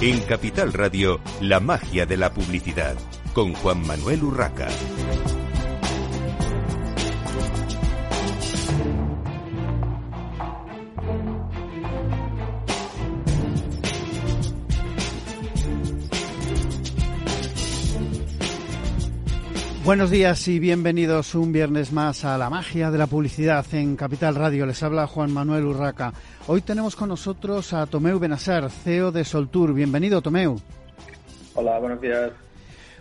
En Capital Radio, la magia de la publicidad, con Juan Manuel Urraca. Buenos días y bienvenidos un viernes más a la magia de la publicidad en Capital Radio. Les habla Juan Manuel Urraca. Hoy tenemos con nosotros a Tomeu Benasser, CEO de Soltour. Bienvenido, Tomeu. Hola, buenos días.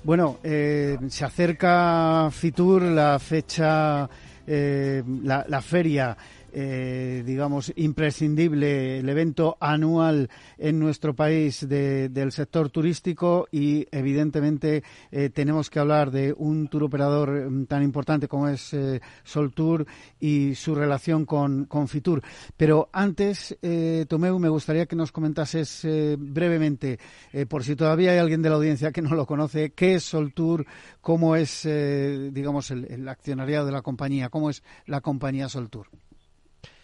Bueno, eh, se acerca Fitur, la fecha, eh, la, la feria eh, digamos, imprescindible, el evento anual en nuestro país del sector turístico y, evidentemente, eh, tenemos que hablar de un tour operador mm, tan importante como es eh, Soltour y su relación con, con Fitur. Pero antes, Tomeu, me gustaría que nos comentases brevemente, por si todavía hay alguien de la audiencia que no lo conoce, qué es Soltour, cómo es, digamos, el, el accionariado de la compañía, cómo es la compañía Soltour.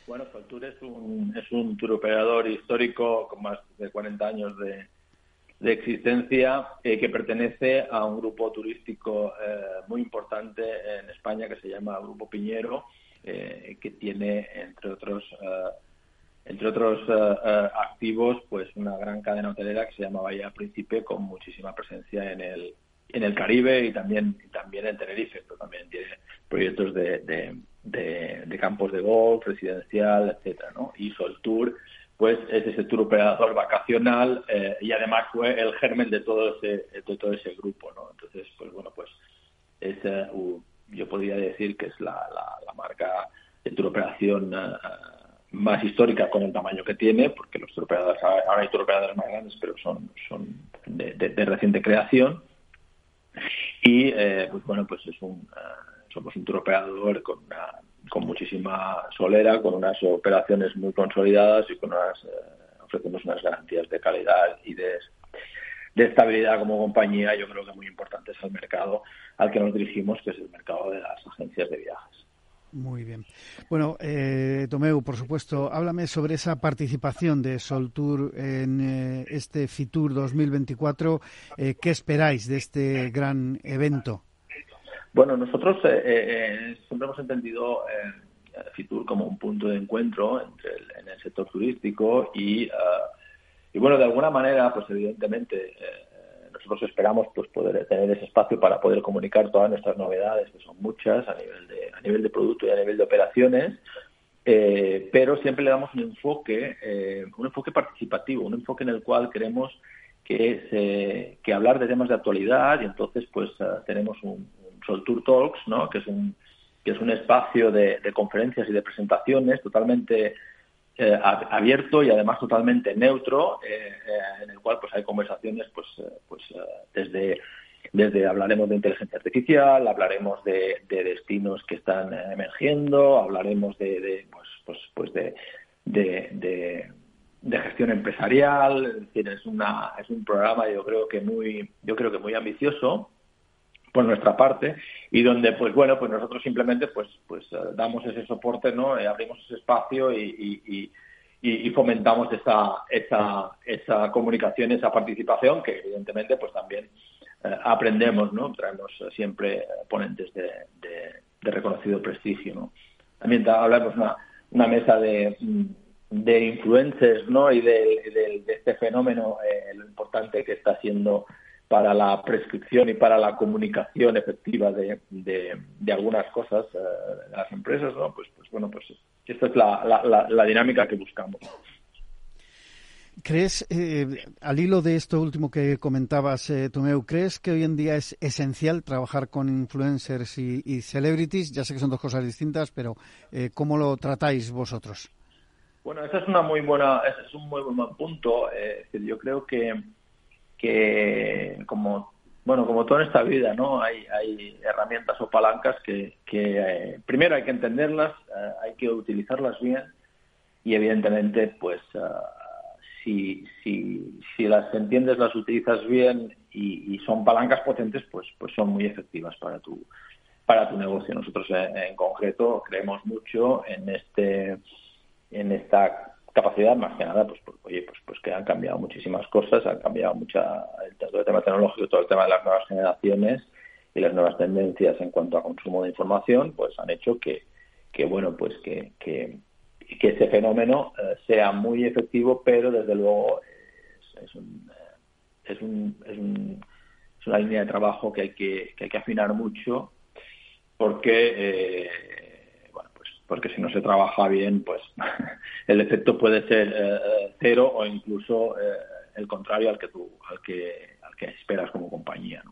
Bueno, Soltour es un, es un tour operador histórico con más de 40 años de, existencia eh, que pertenece a un grupo turístico eh, muy importante en España que se llama Grupo Piñero, eh, que tiene, entre otros, entre otros activos, pues una gran cadena hotelera que se llama Bahía Príncipe con muchísima presencia en el, en el Caribe y también, también en Tenerife, pero también tiene proyectos de de, campos de golf, residencial, etcétera, ¿no? Y Soltour, pues es ese tour operador vacacional eh, y además fue el germen de todo ese de todo ese grupo, ¿no? Entonces, pues bueno, pues es, eh, yo podría decir que es la, la, marca de tour operación eh, más histórica con el tamaño que tiene, porque los tour operadores, ahora hay tour operadores más grandes, pero son, son de, reciente creación. Y, pues bueno, pues es un somos un operador con, con muchísima solera, con unas operaciones muy consolidadas y con unas, eh, ofrecemos unas garantías de calidad y de, de estabilidad como compañía, yo creo que muy importantes al mercado al que nos dirigimos, que es el mercado de las agencias de viajes. Muy bien. Bueno, eh, Tomeu, por supuesto, háblame sobre esa participación de Soltour en eh, este FITUR 2024. Eh, ¿Qué esperáis de este gran evento? Bueno, nosotros eh, eh, siempre hemos entendido eh, Fitur como un punto de encuentro entre el, en el sector turístico y, y bueno, de alguna manera, pues evidentemente nosotros esperamos pues poder tener ese espacio para poder comunicar todas nuestras novedades, que son muchas a nivel de, a nivel de producto y a nivel de operaciones. pero siempre le damos un enfoque, un enfoque participativo, un enfoque en el cual queremos que, que hablar de temas de actualidad y entonces pues tenemos un, Tour Talks, ¿no? que es un que es un espacio de, conferencias y de presentaciones totalmente eh, abierto y además totalmente neutro, eh, eh, en el cual pues hay conversaciones pues pues desde desde hablaremos de inteligencia artificial, hablaremos de, destinos que están emergiendo, hablaremos de, pues pues pues de, de, de gestión empresarial, es decir, es una es un programa yo creo que muy yo creo que muy ambicioso por nuestra parte y donde pues bueno pues nosotros simplemente pues pues eh, damos ese soporte no eh, abrimos ese espacio y, fomentamos esa, esa esa comunicación esa participación que evidentemente pues también eh, aprendemos no traemos siempre ponentes de, reconocido prestigio no también hablamos una una mesa de de influencers no y de, este fenómeno lo importante que está siendo para la prescripción y para la comunicación efectiva de, de, algunas cosas eh, de las empresas, ¿no? Pues, pues bueno, pues esta es la, la, dinámica que buscamos. ¿Crees, eh, al hilo de esto último que comentabas, eh, Tomeu, ¿crees que hoy en día es esencial trabajar con influencers y, celebrities? Ya sé que son dos cosas distintas, pero eh, ¿cómo lo tratáis vosotros? Bueno, ese es, una muy buena, ese es un muy buen punto. yo creo que que como bueno como toda esta vida no hay, hay herramientas o palancas que, que eh, primero hay que entenderlas eh, hay que utilizarlas bien y evidentemente pues eh, si, si, si las entiendes las utilizas bien y, son palancas potentes pues pues son muy efectivas para tu para tu negocio. Nosotros en, concreto creemos mucho en este en esta capacidad más que nada pues, pues, oye pues pues que han cambiado muchísimas cosas han cambiado mucha todo el tema tecnológico todo el tema de las nuevas generaciones y las nuevas tendencias en cuanto a consumo de información pues han hecho que que bueno pues que que, que ese fenómeno eh, sea muy efectivo pero desde luego es, es un es un, es un es una línea de trabajo que hay que, que hay que afinar mucho porque eh, porque si no se trabaja bien, pues el efecto puede ser eh, eh, cero o incluso eh, el contrario al que tú, al que, al que esperas como compañía.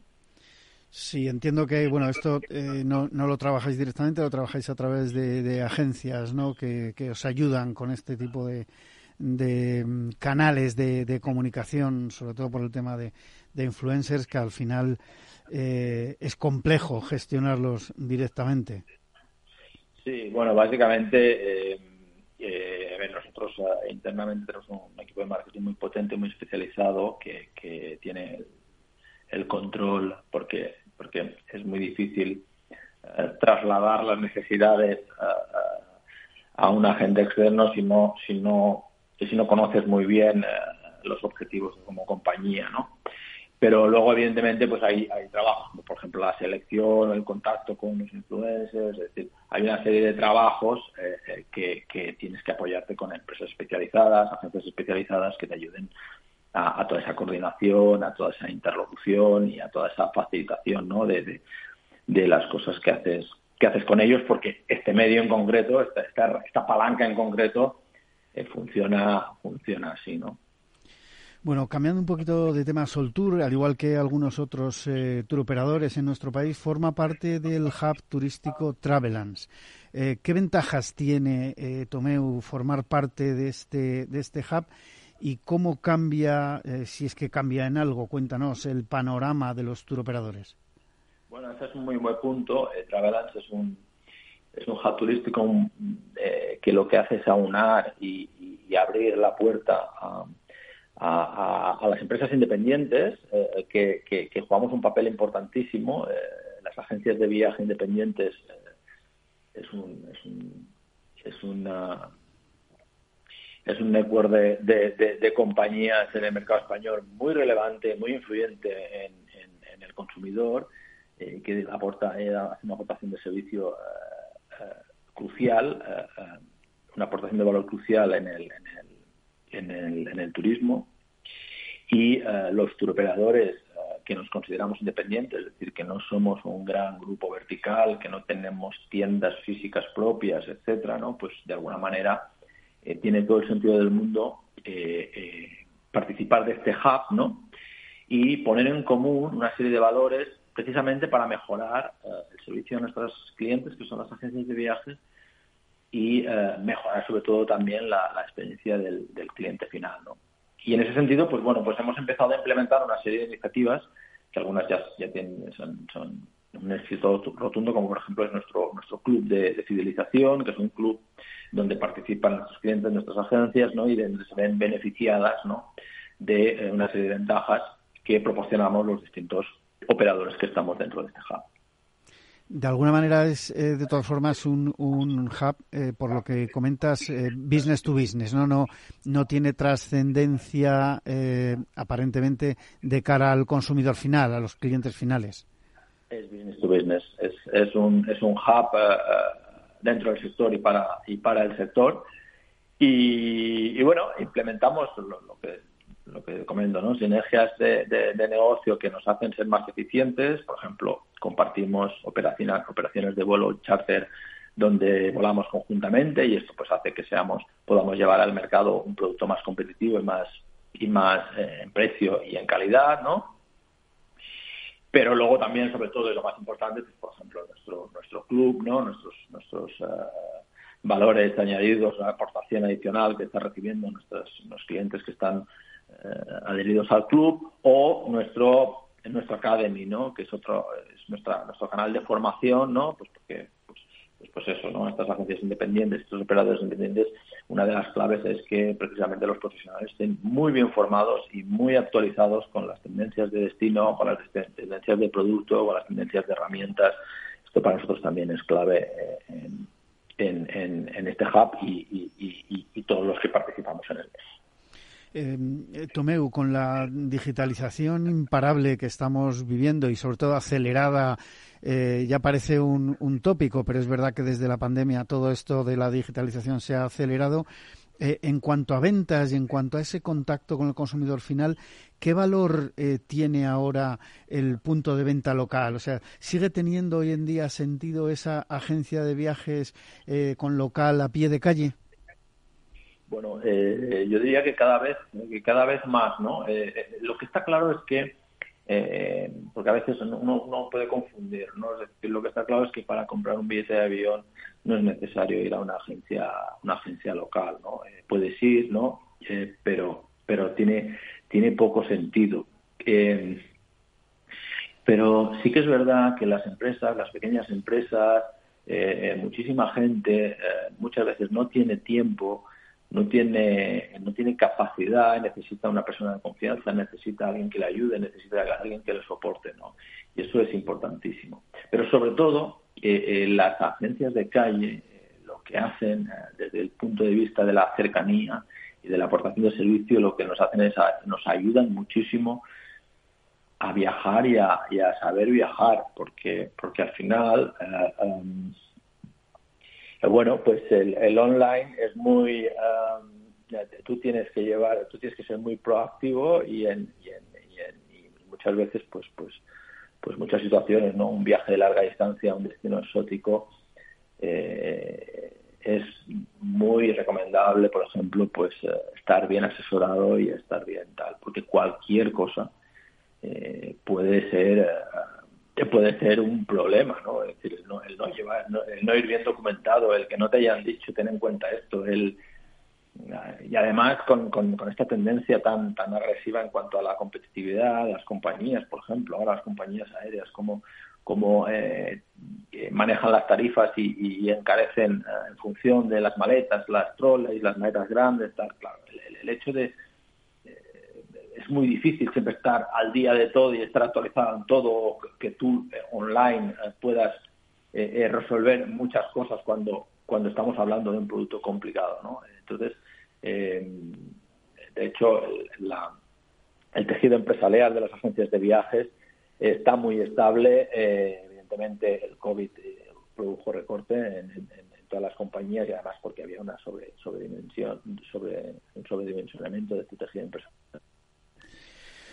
Sí, entiendo que bueno esto no, no, lo trabajáis directamente, lo trabajáis a través de, agencias, ¿no? Que, que, os ayudan con este tipo de, de mm, canales de, de, comunicación, sobre todo por el tema de, de influencers, que al final es complejo gestionarlos directamente. Sí, bueno, básicamente, eh, eh, nosotros eh, internamente tenemos un equipo de marketing muy potente, muy especializado, que, que tiene el, control, porque, porque es muy difícil trasladar las necesidades a, a, un agente externo si no, si no, si no conoces muy bien los objetivos como compañía, ¿no? Pero luego evidentemente pues hay, hay trabajos, por ejemplo la selección, el contacto con los influencers, es decir, hay una serie de trabajos eh, eh, que, que, tienes que apoyarte con empresas especializadas, agencias especializadas que te ayuden a, toda esa coordinación, a toda esa interlocución y a toda esa facilitación ¿no? de, de, las cosas que haces que haces con ellos, porque este medio en concreto, esta, esta, esta palanca en concreto, eh, funciona, funciona así, ¿no? Bueno, cambiando un poquito de tema, Soltour, al igual que algunos otros eh, operadores en nuestro país, forma parte del hub turístico Travelance. Eh, ¿Qué ventajas tiene eh, Tomeu formar parte de este, de este hub y cómo cambia, eh, si es que cambia en algo, cuéntanos, el panorama de los turoperadores? Bueno, ese es un muy buen punto. Travelance es un, es un hub turístico que lo que hace es aunar y, y abrir la puerta a a, las empresas independientes, eh, que, jugamos un papel importantísimo. Eh, las agencias de viaje independientes eh, es un, es un, es una es un network de, compañías en el mercado español muy relevante, muy influyente en, el consumidor, que aporta una aportación de servicio crucial, una aportación de valor crucial en el, en el en el, en el turismo y uh, los turoperadores uh, que nos consideramos independientes, es decir, que no somos un gran grupo vertical, que no tenemos tiendas físicas propias, etcétera, ¿no? Pues de alguna manera eh, tiene todo el sentido del mundo eh, eh, participar de este hub, ¿no? Y poner en común una serie de valores precisamente para mejorar el servicio de nuestros clientes, que son las agencias de viajes, y mejorar sobre todo también la, la experiencia del, del cliente final, ¿no? Y en ese sentido, pues bueno, pues hemos empezado a implementar una serie de iniciativas que algunas ya, ya tienen, son, son un éxito rotundo, como por ejemplo es nuestro nuestro club de, fidelización, que es un club donde participan nuestros clientes, nuestras agencias, ¿no? Y donde se ven beneficiadas, ¿no? De eh, una serie de ventajas que proporcionamos los distintos operadores que estamos dentro de este hub. De alguna manera es, eh, de todas formas, un, un hub, eh, por lo que comentas, eh, business to business, ¿no? No, no tiene trascendencia, aparentemente, de cara al consumidor final, a los clientes finales. Es business to business. Es, es un, es un hub dentro del sector y para, y para el sector. Y, y bueno, implementamos lo que lo que comento, ¿no? Sinergias de, de, negocio que nos hacen ser más eficientes. Por ejemplo, compartimos operaciones, operaciones de vuelo charter donde volamos conjuntamente y esto pues hace que seamos podamos llevar al mercado un producto más competitivo y más y más eh, en precio y en calidad, ¿no? Pero luego también, sobre todo, y lo más importante, pues, por ejemplo, nuestro nuestro club, ¿no? Nuestros nuestros eh, valores añadidos, la aportación adicional que están recibiendo nuestros, nuestros clientes que están adheridos al club o nuestro nuestro academy no que es otro es nuestra nuestro canal de formación no pues porque pues, pues, pues, eso no estas agencias independientes estos operadores independientes una de las claves es que precisamente los profesionales estén muy bien formados y muy actualizados con las tendencias de destino con las tendencias de producto con las tendencias de herramientas. Esto para nosotros también es clave eh, en, en, en, este hub y, y, todos los que participamos en él. Eh, Tomeu, con la digitalización imparable que estamos viviendo y sobre todo acelerada, eh, ya parece un, tópico, pero es verdad que desde la pandemia todo esto de la digitalización se ha acelerado. Eh, en cuanto a ventas y en cuanto a ese contacto con el consumidor final, ¿qué valor eh, tiene ahora el punto de venta local? O sea, ¿sigue teniendo hoy en día sentido esa agencia de viajes con local a pie de calle? Bueno, eh, yo diría que cada vez, que cada vez más, ¿no? Eh, eh, lo que está claro es que, porque a veces uno, puede confundir, ¿no? Es decir, lo que está claro es que para comprar un billete de avión no es necesario ir a una agencia, una agencia local, ¿no? puedes ir, ¿no? pero, pero tiene, tiene poco sentido. pero sí que es verdad que las empresas, las pequeñas empresas, muchísima gente muchas veces no tiene tiempo no tiene, no tiene capacidad, necesita una persona de confianza, necesita alguien que le ayude, necesita alguien que le soporte, ¿no? Y eso es importantísimo. Pero sobre todo, eh, eh, las agencias de calle eh, lo que hacen desde el punto de vista de la cercanía y de la aportación de servicio, lo que nos hacen es nos ayudan muchísimo a viajar y a, saber viajar, porque, porque al final um, bueno, pues el, online es muy, tú tienes que llevar, tú tienes que ser muy proactivo y, en, y, en, muchas veces, pues, pues, pues muchas situaciones, ¿no? Un viaje de larga distancia un destino exótico eh, es muy recomendable, por ejemplo, pues eh, estar bien asesorado y estar bien tal, porque cualquier cosa eh, puede ser que puede ser un problema, ¿no? Es decir, el no, el no llevar, el no ir bien documentado, el que no te hayan dicho, ten en cuenta esto, el y además con, con, esta tendencia tan tan agresiva en cuanto a la competitividad, las compañías, por ejemplo, ahora las compañías aéreas, como cómo eh, manejan las tarifas y, encarecen eh, en función de las maletas, las troles, las maletas grandes, tal, claro, el hecho de muy difícil siempre estar al día de todo y estar actualizado en todo, que tú eh, online eh, puedas eh, resolver muchas cosas cuando, cuando estamos hablando de un producto complicado. ¿no? Entonces, de hecho, el tejido empresarial de las agencias de viajes está muy estable. evidentemente, el COVID produjo recorte en, todas las compañías y además porque había una sobre sobredimensión sobre un sobredimensionamiento de este tejido empresarial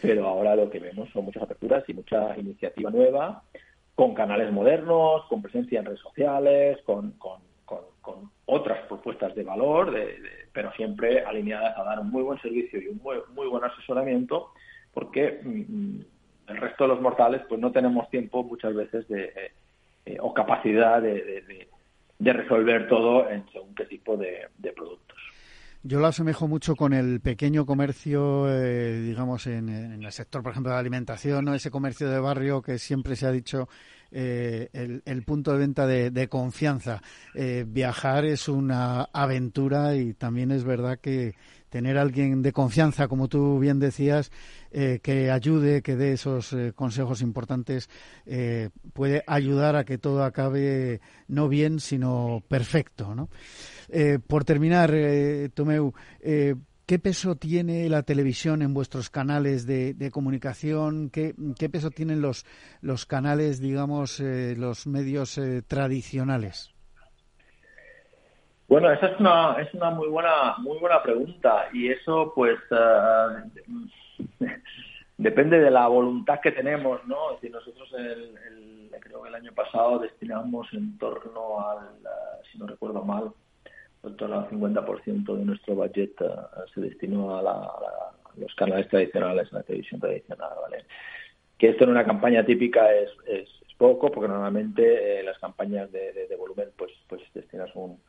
pero ahora lo que vemos son muchas aperturas y mucha iniciativa nueva, con canales modernos, con presencia en redes sociales, con, con, otras propuestas de valor, pero siempre alineadas a dar un muy buen servicio y un muy, muy buen asesoramiento, porque mm, mm, el resto de los mortales pues no tenemos tiempo muchas veces de, eh, o capacidad de, de, resolver todo en según qué tipo de productos. Yo lo asemejo mucho con el pequeño comercio, eh, digamos, en, el sector, por ejemplo, de la alimentación, ¿no? ese comercio de barrio que siempre se ha dicho eh, el, punto de venta de, confianza. Eh, viajar es una aventura y también es verdad que tener a alguien de confianza, como tú bien decías, que ayude, que dé esos consejos importantes, puede ayudar a que todo acabe no bien, sino perfecto, ¿no? Eh, por terminar, eh, Tomeu, eh, ¿qué peso tiene la televisión en vuestros canales de, comunicación? ¿Qué, peso tienen los, los canales, digamos, los medios tradicionales? Bueno, esa es una, es una muy buena muy buena pregunta y eso pues depende de la voluntad que tenemos, ¿no? Si nosotros creo que el año pasado destinamos en torno al, si no recuerdo mal, el 50% de nuestro budget eh, se destinó a, los canales tradicionales, a la televisión tradicional, ¿vale? Que esto en una campaña típica es, es, poco, porque normalmente eh, las campañas de, volumen, pues, pues destinas un,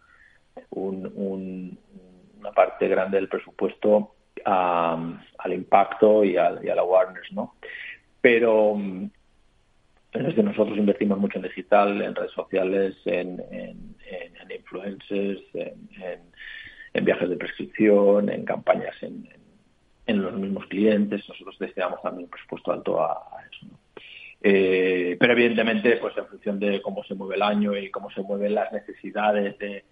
una parte grande del presupuesto al impacto y, a, y a la awareness, ¿no? Pero desde nosotros invertimos mucho en digital, en redes sociales, en, influencers, en, viajes de prescripción, en campañas en, los mismos clientes. Nosotros destinamos también un presupuesto alto a, eso. Eh, pero evidentemente, pues en función de cómo se mueve el año y cómo se mueven las necesidades de,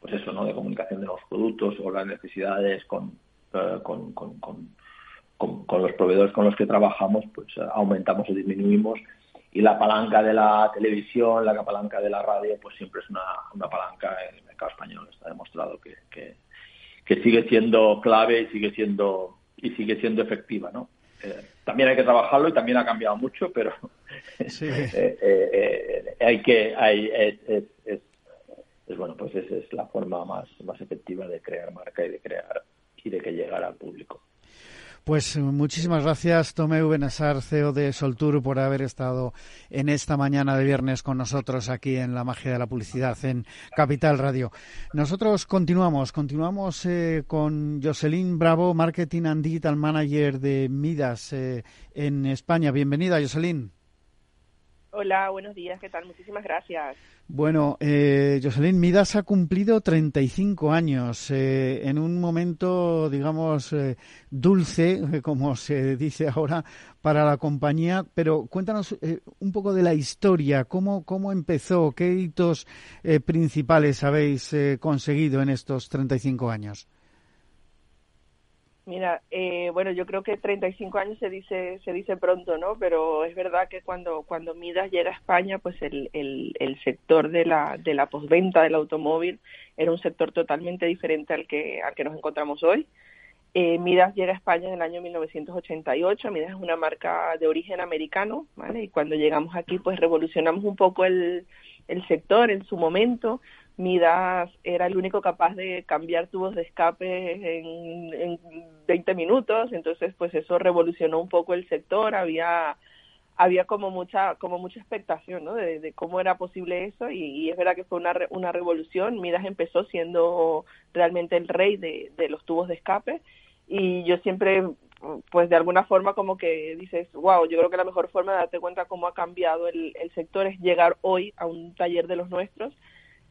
pues eso, ¿no? De comunicación de los productos o las necesidades con, con, con, con, los proveedores con los que trabajamos, pues aumentamos o disminuimos. Y la palanca de la televisión, la palanca de la radio, pues siempre es una, una palanca en el mercado español. Está demostrado que, que, sigue siendo clave y sigue siendo y sigue siendo efectiva, ¿no? Eh, también hay que trabajarlo y también ha cambiado mucho, pero eh, eh, hay que hay, es, es, es, bueno, pues esa es la forma más, más efectiva de crear marca y de crear y de que llegara al público. Pues muchísimas gracias, Tomeu Benassar, CEO de Soltur, por haber estado en esta mañana de viernes con nosotros aquí en La Magia de la Publicidad en Capital Radio. Nosotros continuamos, continuamos eh, con Jocelyn Bravo, Marketing and Digital Manager de Midas eh, en España. Bienvenida, Jocelyn. Hola, buenos días, ¿qué tal? Muchísimas gracias. Bueno, eh, Jocelyn Midas ha cumplido 35 años eh, en un momento, digamos, eh, dulce, como se dice ahora, para la compañía. Pero cuéntanos eh, un poco de la historia, cómo, cómo empezó, qué hitos principales habéis conseguido en estos 35 años. Mira, eh, bueno, yo creo que 35 años se dice se dice pronto, ¿no? Pero es verdad que cuando cuando Midas llega a España, pues el, el, el sector de la de la postventa del automóvil era un sector totalmente diferente al que al que nos encontramos hoy. Eh, Midas llega a España en el año 1988. Midas es una marca de origen americano, ¿vale? Y cuando llegamos aquí, pues revolucionamos un poco el, el sector en su momento. Midas era el único capaz de cambiar tubos de escape en, en 20 minutos, entonces pues eso revolucionó un poco el sector, había había como mucha como mucha expectación ¿no? de, cómo era posible eso y, es verdad que fue una, una revolución. Midas empezó siendo realmente el rey de, de los tubos de escape y yo siempre pues de alguna forma como que dices, wow, yo creo que la mejor forma de darte cuenta cómo ha cambiado el, el sector es llegar hoy a un taller de los nuestros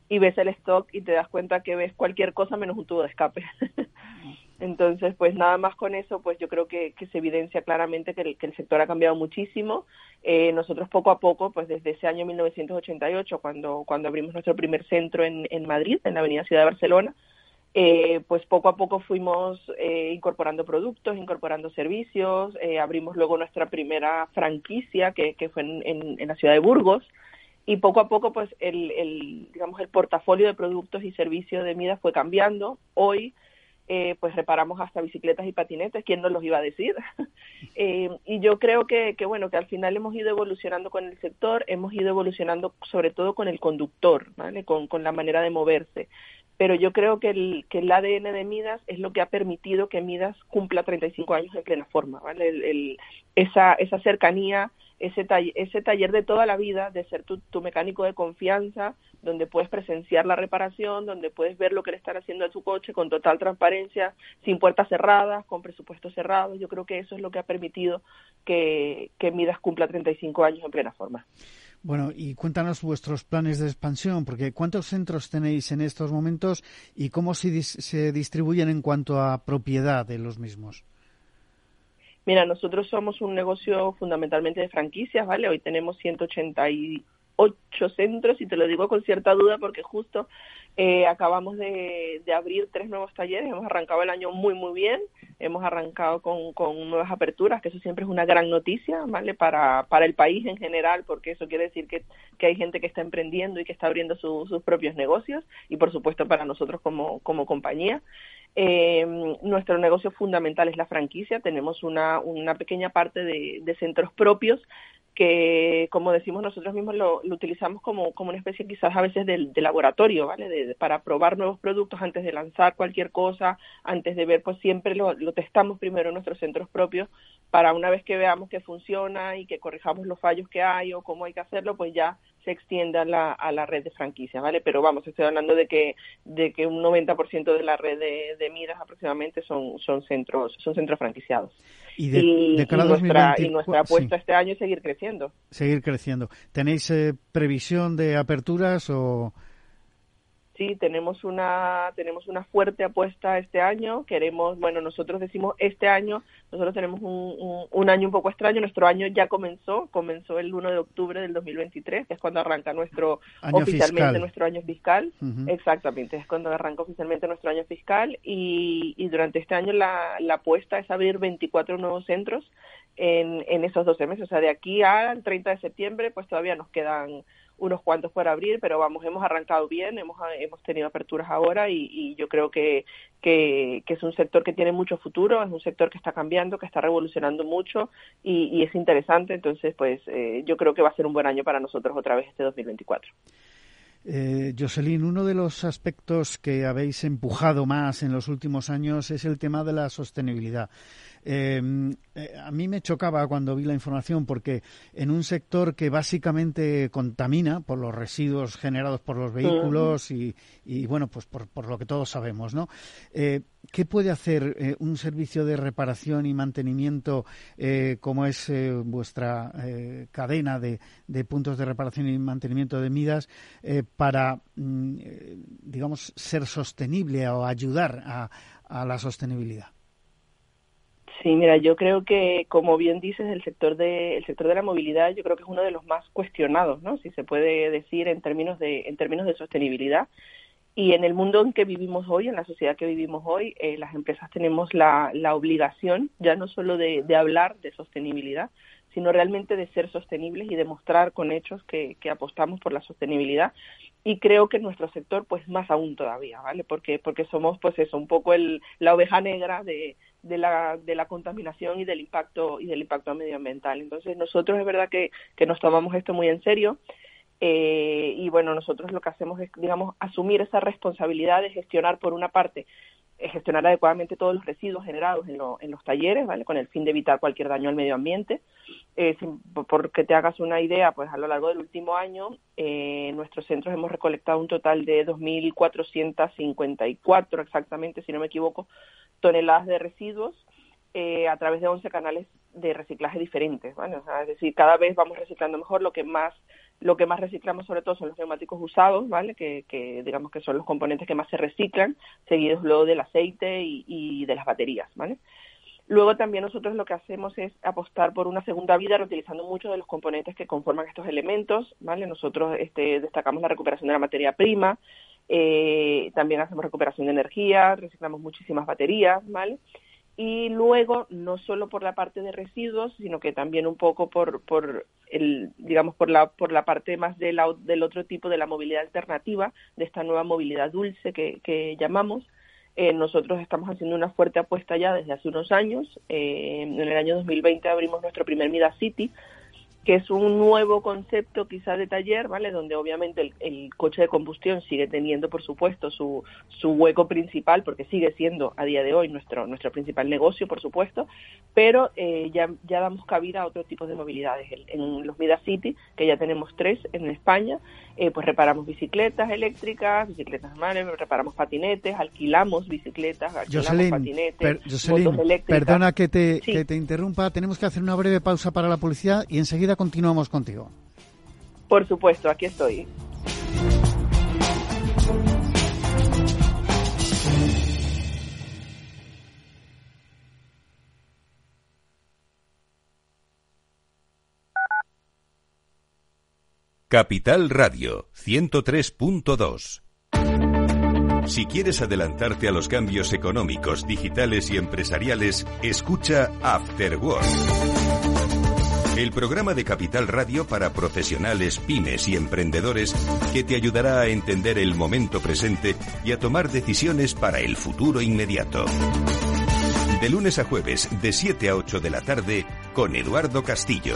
y ves el stock y te das cuenta que ves cualquier cosa menos un tubo de escape. Entonces, pues nada más con eso, pues yo creo que, se evidencia claramente que el, que el, sector ha cambiado muchísimo. Eh, nosotros poco a poco, pues desde ese año 1988, cuando, cuando abrimos nuestro primer centro en, en Madrid, en la Avenida Ciudad de Barcelona, eh, pues poco a poco fuimos eh, incorporando productos, incorporando servicios, eh, abrimos luego nuestra primera franquicia que, que fue en, en, en, la ciudad de Burgos, y poco a poco pues el, el, digamos el portafolio de productos y servicios de Midas fue cambiando. Hoy eh, pues reparamos hasta bicicletas y patinetes quién nos los iba a decir eh, y yo creo que, que bueno que al final hemos ido evolucionando con el sector hemos ido evolucionando sobre todo con el conductor vale con, con la manera de moverse. Pero yo creo que el, que el ADN de Midas es lo que ha permitido que Midas cumpla 35 años en plena forma, ¿vale? El, el, esa, esa cercanía, ese, taller, ese taller de toda la vida, de ser tu, tu, mecánico de confianza, donde puedes presenciar la reparación, donde puedes ver lo que le están haciendo a tu coche con total transparencia, sin puertas cerradas, con presupuestos cerrados. Yo creo que eso es lo que ha permitido que, que Midas cumpla 35 años en plena forma. Bueno, y cuéntanos vuestros planes de expansión, porque ¿cuántos centros tenéis en estos momentos y cómo se, se distribuyen en cuanto a propiedad de los mismos? Mira, nosotros somos un negocio fundamentalmente de franquicias, ¿vale? Hoy tenemos 188 centros y te lo digo con cierta duda porque justo eh, acabamos de, de, abrir tres nuevos talleres, hemos arrancado el año muy, muy bien, hemos arrancado con, con, nuevas aperturas, que eso siempre es una gran noticia, ¿vale? Para, para el país en general, porque eso quiere decir que, que hay gente que está emprendiendo y que está abriendo su, sus propios negocios y, por supuesto, para nosotros como, como compañía. Eh, nuestro negocio fundamental es la franquicia, tenemos una, una pequeña parte de, de centros propios que, como decimos nosotros mismos, lo, lo utilizamos como, como, una especie quizás a veces de, de laboratorio, ¿vale? De, para probar nuevos productos antes de lanzar cualquier cosa, antes de ver, pues siempre lo, lo, testamos primero en nuestros centros propios para una vez que veamos que funciona y que corrijamos los fallos que hay o cómo hay que hacerlo, pues ya se extienda a la, a la red de franquicias, ¿vale? Pero vamos, estoy hablando de que, de que un 90% de la red de, de Midas aproximadamente son, son centros, son centros franquiciados. Y, de, y, de y nuestra, y nuestra apuesta sí. este año es seguir creciendo. Seguir creciendo. ¿Tenéis eh, previsión de aperturas o...? Sí, tenemos una tenemos una fuerte apuesta este año. Queremos, bueno, nosotros decimos este año, nosotros tenemos un, un, año un poco extraño. Nuestro año ya comenzó, comenzó el 1 de octubre del 2023, que es cuando arranca nuestro oficialmente nuestro año fiscal. Exactamente, es cuando arranca oficialmente nuestro año fiscal y, y durante este año la, la apuesta es abrir 24 nuevos centros en, en esos 12 meses. O sea, de aquí al 30 de septiembre, pues todavía nos quedan unos cuantos por abrir, pero vamos, hemos arrancado bien, hemos, hemos tenido aperturas ahora y, yo creo que, que, es un sector que tiene mucho futuro, es un sector que está cambiando, que está revolucionando mucho y, es interesante, entonces pues eh, yo creo que va a ser un buen año para nosotros otra vez este 2024. Eh, Jocelyn, uno de los aspectos que habéis empujado más en los últimos años es el tema de la sostenibilidad. Em, eh, a mí me chocaba cuando vi la información porque en un sector que básicamente contamina por los residuos generados por los vehículos y, bueno, pues por, lo que todos sabemos, ¿no? Eh, ¿Qué puede hacer eh, un servicio de reparación y mantenimiento como es vuestra cadena de, puntos de reparación y mantenimiento de Midas para, mm, digamos, ser sostenible o ayudar a la sostenibilidad? Sí, mira, yo creo que, como bien dices, el sector de el sector de la movilidad, yo creo que es uno de los más cuestionados, ¿no? Si se puede decir en términos de en términos de sostenibilidad. Y en el mundo en que vivimos hoy, en la sociedad que vivimos hoy, eh, las empresas tenemos la, la obligación ya no solo de, de hablar de sostenibilidad, sino realmente de ser sostenibles y demostrar con hechos que, apostamos por la sostenibilidad. Y creo que en nuestro sector, pues más aún todavía, ¿vale? Porque, porque somos, pues eso, un poco el, la oveja negra de, de la, de la contaminación y del impacto y del impacto medioambiental. Entonces nosotros es verdad que, que nos tomamos esto muy en serio eh, y bueno nosotros lo que hacemos es digamos asumir esa responsabilidad de gestionar por una parte gestionar adecuadamente todos los residuos generados en, en, los talleres, ¿vale? Con el fin de evitar cualquier daño al medio ambiente. Eh, por que te hagas una idea, pues a lo largo del último año, eh, en nuestros centros hemos recolectado un total de 2.454, exactamente, si no me equivoco, toneladas de residuos eh, a través de 11 canales de reciclaje diferentes, ¿vale? Es decir, cada vez vamos reciclando mejor, lo que más lo que más reciclamos sobre todo son los neumáticos usados, ¿vale? Que, que digamos que son los componentes que más se reciclan, seguidos luego del aceite y, y de las baterías, ¿vale? Luego también nosotros lo que hacemos es apostar por una segunda vida reutilizando muchos de los componentes que conforman estos elementos, ¿vale? Nosotros este, destacamos la recuperación de la materia prima, eh, también hacemos recuperación de energía, reciclamos muchísimas baterías, ¿vale? Y luego, no solo por la parte de residuos, sino que también un poco por, por el, digamos, por la, por la parte más de del otro tipo de la movilidad alternativa, de esta nueva movilidad dulce que, que llamamos, eh, nosotros estamos haciendo una fuerte apuesta ya desde hace unos años. Eh, en el año 2020 abrimos nuestro primer Mida City, que es un nuevo concepto quizá de taller, ¿vale? Donde obviamente el, coche de combustión sigue teniendo, por supuesto, su, su hueco principal, porque sigue siendo a día de hoy nuestro, nuestro principal negocio, por supuesto, pero eh, ya, ya damos cabida a otros tipos de movilidades. En los Mida City, que ya tenemos tres en España, eh, pues reparamos bicicletas eléctricas, bicicletas normales, reparamos patinetes, alquilamos bicicletas, alquilamos patinetes, Perdona que te, que te interrumpa, tenemos que hacer una breve pausa para la publicidad y enseguida continuamos contigo. Por supuesto, aquí estoy. Capital Radio 103.2 si quieres adelantarte a los cambios económicos, digitales y empresariales, escucha After el programa de Capital Radio para profesionales, pymes y emprendedores que te ayudará a entender el momento presente y a tomar decisiones para el futuro inmediato. De lunes a jueves, de 7 a 8 de la tarde, con Eduardo Castillo.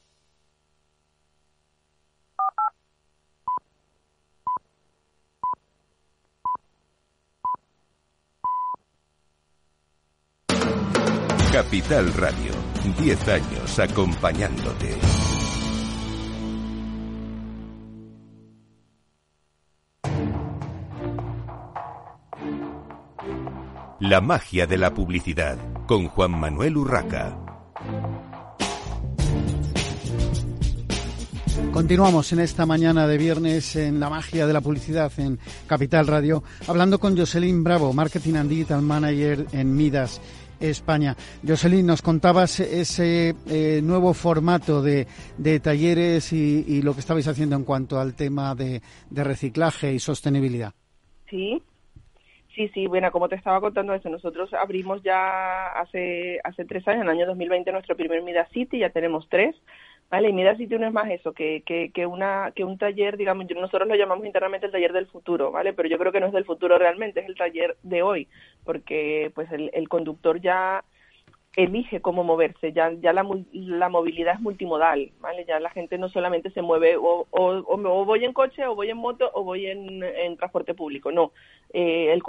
Capital Radio, 10 años acompañándote. La magia de la publicidad con Juan Manuel Urraca. Continuamos en esta mañana de viernes en la magia de la publicidad en Capital Radio, hablando con Jocelyn Bravo, Marketing and Digital Manager en Midas. España. Jocelyn, nos contabas ese eh, nuevo formato de, talleres y, lo que estabais haciendo en cuanto al tema de, de reciclaje y sostenibilidad. Sí, Sí, sí, bueno, como te estaba contando eso, nosotros abrimos ya hace hace tres años, en el año 2020, nuestro primer Mida City, ya tenemos tres, ¿vale? Y Mida City no es más eso, que, que, que, una, que un taller, digamos, nosotros lo llamamos internamente el taller del futuro, ¿vale? Pero yo creo que no es del futuro realmente, es el taller de hoy, porque pues el, el conductor ya elige cómo moverse, ya, ya la, la movilidad es multimodal, ¿vale? Ya la gente no solamente se mueve o, o, o, voy en coche o voy en moto o voy en, transporte público, no. Eh, el,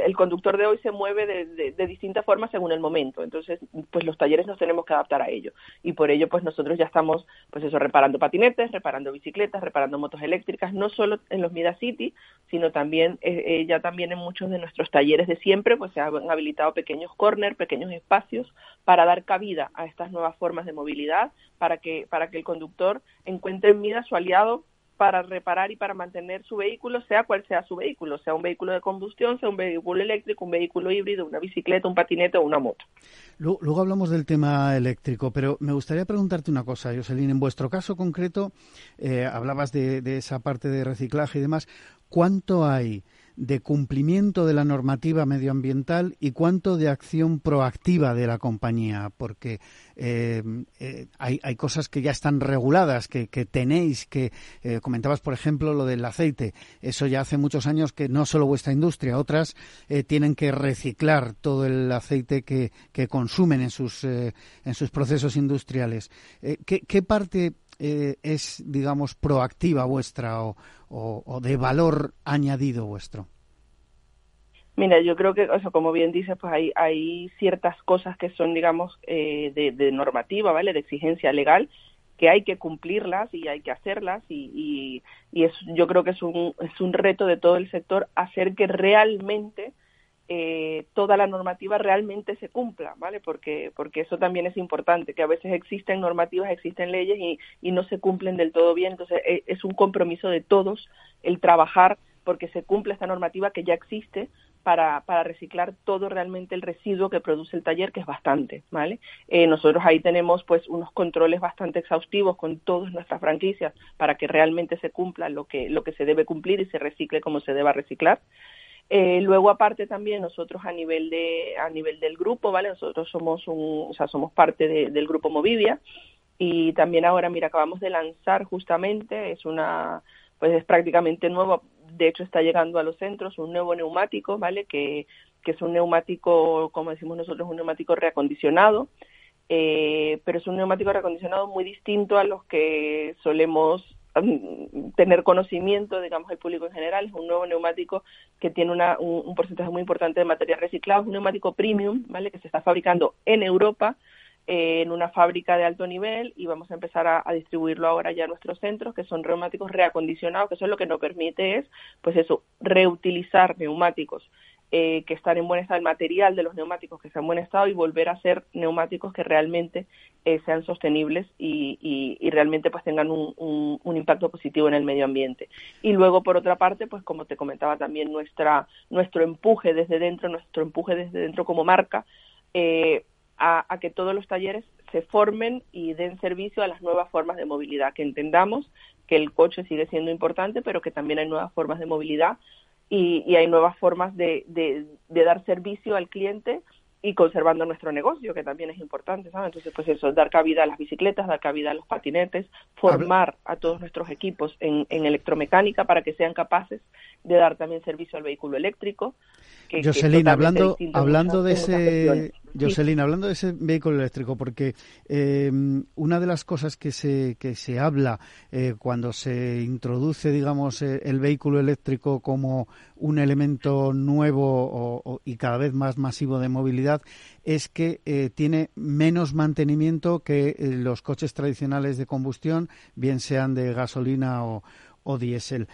el conductor de hoy se mueve de, de, distintas formas según el momento, entonces pues los talleres nos tenemos que adaptar a ello y por ello pues nosotros ya estamos pues eso reparando patinetes, reparando bicicletas, reparando motos eléctricas, no solo en los Mida City, sino también eh, eh, ya también en muchos de nuestros talleres de siempre pues se han habilitado pequeños corners, pequeños espacios para dar cabida a estas nuevas formas de movilidad, para que, para que el conductor encuentre en vida su aliado para reparar y para mantener su vehículo, sea cual sea su vehículo, sea un vehículo de combustión, sea un vehículo eléctrico, un vehículo híbrido, una bicicleta, un patinete o una moto. Luego, hablamos del tema eléctrico, pero me gustaría preguntarte una cosa, Jocelyn. En vuestro caso concreto, eh, hablabas de, de esa parte de reciclaje y demás. ¿Cuánto hay de cumplimiento de la normativa medioambiental y cuánto de acción proactiva de la compañía, porque eh, eh, hay, hay, cosas que ya están reguladas, que, tenéis, que eh, comentabas, por ejemplo, lo del aceite. Eso ya hace muchos años que no solo vuestra industria, otras tienen que reciclar todo el aceite que, consumen en sus, en sus procesos industriales. ¿qué, ¿Qué parte es, digamos, proactiva vuestra o, o, de valor añadido vuestro? Mira, yo creo que, o como bien dices, pues hay, hay ciertas cosas que son, digamos, eh, de, normativa, ¿vale? De exigencia legal, que hay que cumplirlas y hay que hacerlas y, y, es, yo creo que es un, es un reto de todo el sector hacer que realmente eh, toda la normativa realmente se cumpla, ¿vale? Porque, porque eso también es importante, que a veces existen normativas, existen leyes y, y no se cumplen del todo bien. Entonces, e, es un compromiso de todos el trabajar porque se cumple esta normativa que ya existe para, para reciclar todo realmente el residuo que produce el taller, que es bastante, ¿vale? Eh, nosotros ahí tenemos pues unos controles bastante exhaustivos con todas nuestras franquicias para que realmente se cumpla lo que, lo que se debe cumplir y se recicle como se deba reciclar. Eh, luego aparte también nosotros a nivel de a nivel del grupo, ¿vale? Nosotros somos un, o sea, somos parte del grupo Movivia y también ahora mira acabamos de lanzar justamente es una pues es prácticamente nuevo, de hecho está llegando a los centros un nuevo neumático, ¿vale? Que, que es un neumático, como decimos nosotros, un neumático reacondicionado, eh, pero es un neumático reacondicionado muy distinto a los que solemos tener conocimiento, digamos, el público en general. Es un nuevo neumático que tiene una, un, porcentaje muy importante de material reciclado. Es un neumático premium, ¿vale? Que se está fabricando en Europa, eh, en una fábrica de alto nivel y vamos a empezar a, distribuirlo ahora ya a nuestros centros, que son neumáticos reacondicionados, que eso es lo que nos permite es, pues eso, reutilizar neumáticos eh, que están en buen estado, el material de los neumáticos que están en buen estado y volver a ser neumáticos que realmente eh, sean sostenibles y, y, realmente pues tengan un, impacto positivo en el medio ambiente. Y luego, por otra parte, pues como te comentaba también, nuestra, nuestro empuje desde dentro, nuestro empuje desde dentro como marca, eh, a que todos los talleres se formen y den servicio a las nuevas formas de movilidad, que entendamos que el coche sigue siendo importante, pero que también hay nuevas formas de movilidad y, hay nuevas formas de, de, dar servicio al cliente y conservando nuestro negocio, que también es importante, ¿sabes? Entonces, pues eso, dar cabida a las bicicletas, dar cabida a los patinetes, formar a todos nuestros equipos en, en electromecánica para que sean capaces de dar también servicio al vehículo eléctrico. Jocelyn, hablando, hablando de ese, Jocelyn, hablando de ese vehículo eléctrico, porque eh, una de las cosas que se, que se habla eh, cuando se introduce, digamos, eh, el vehículo eléctrico como un elemento nuevo y cada vez más masivo de movilidad es que tiene menos mantenimiento que los coches tradicionales de combustión, bien sean de gasolina o, diésel.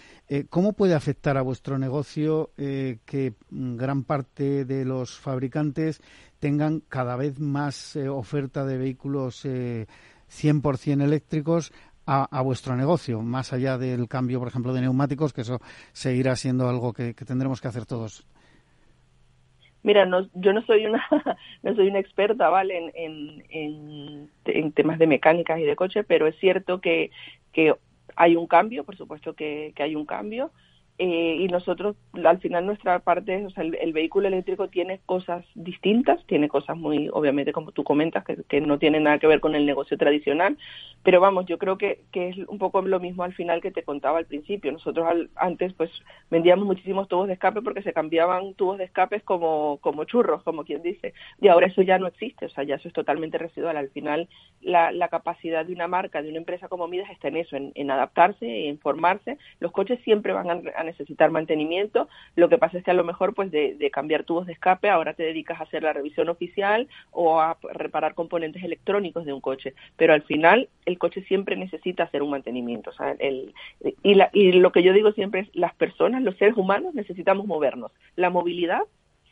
¿Cómo puede afectar a vuestro negocio que gran parte de los fabricantes tengan cada vez más eh, oferta de vehículos 100% eléctricos a, vuestro negocio, más allá del cambio, por ejemplo, de neumáticos, que eso seguirá siendo algo que, tendremos que hacer todos? Mira, yo no soy una no soy una experta, ¿vale? En, en, en, temas de mecánicas y de coche, pero es cierto que, que hay un cambio, por supuesto que, que hay un cambio, eh, y nosotros, al final, nuestra parte, o sea, el, vehículo eléctrico tiene cosas distintas, tiene cosas muy, obviamente, como tú comentas, que, que, no tienen nada que ver con el negocio tradicional, pero vamos, yo creo que, que es un poco lo mismo al final que te contaba al principio. Nosotros antes, pues, vendíamos muchísimos tubos de escape porque se cambiaban tubos de escape como, como churros, como quien dice, y ahora eso ya no existe, o sea, ya eso es totalmente residual. Al final, la, capacidad de una marca, de una empresa como Midas está en eso, en, adaptarse, en formarse. Los coches siempre van a necesitar mantenimiento. Lo que pasa es que a lo mejor, pues de, cambiar tubos de escape, ahora te dedicas a hacer la revisión oficial o a reparar componentes electrónicos de un coche. Pero al final, el coche siempre necesita hacer un mantenimiento. el, y, la, y lo que yo digo siempre es, las personas, los seres humanos, necesitamos movernos. La movilidad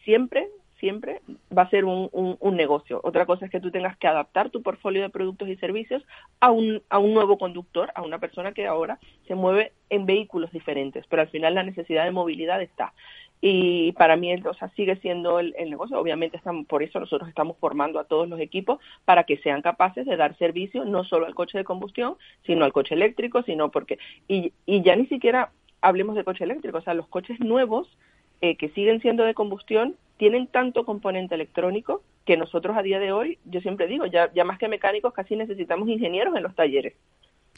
siempre siempre va a ser un, un, negocio. Otra cosa es que tú tengas que adaptar tu portfolio de productos y servicios a un, a un nuevo conductor, a una persona que ahora se mueve en vehículos diferentes, pero al final la necesidad de movilidad está. Y para mí, o sea, sigue siendo el, negocio. Obviamente, estamos, por eso nosotros estamos formando a todos los equipos para que sean capaces de dar servicio no solo al coche de combustión, sino al coche eléctrico, sino porque, y, y ya ni siquiera hablemos de coche eléctrico, o sea, los coches nuevos eh, que siguen siendo de combustión tienen tanto componente electrónico que nosotros a día de hoy, yo siempre digo, ya, ya más que mecánicos, casi necesitamos ingenieros en los talleres.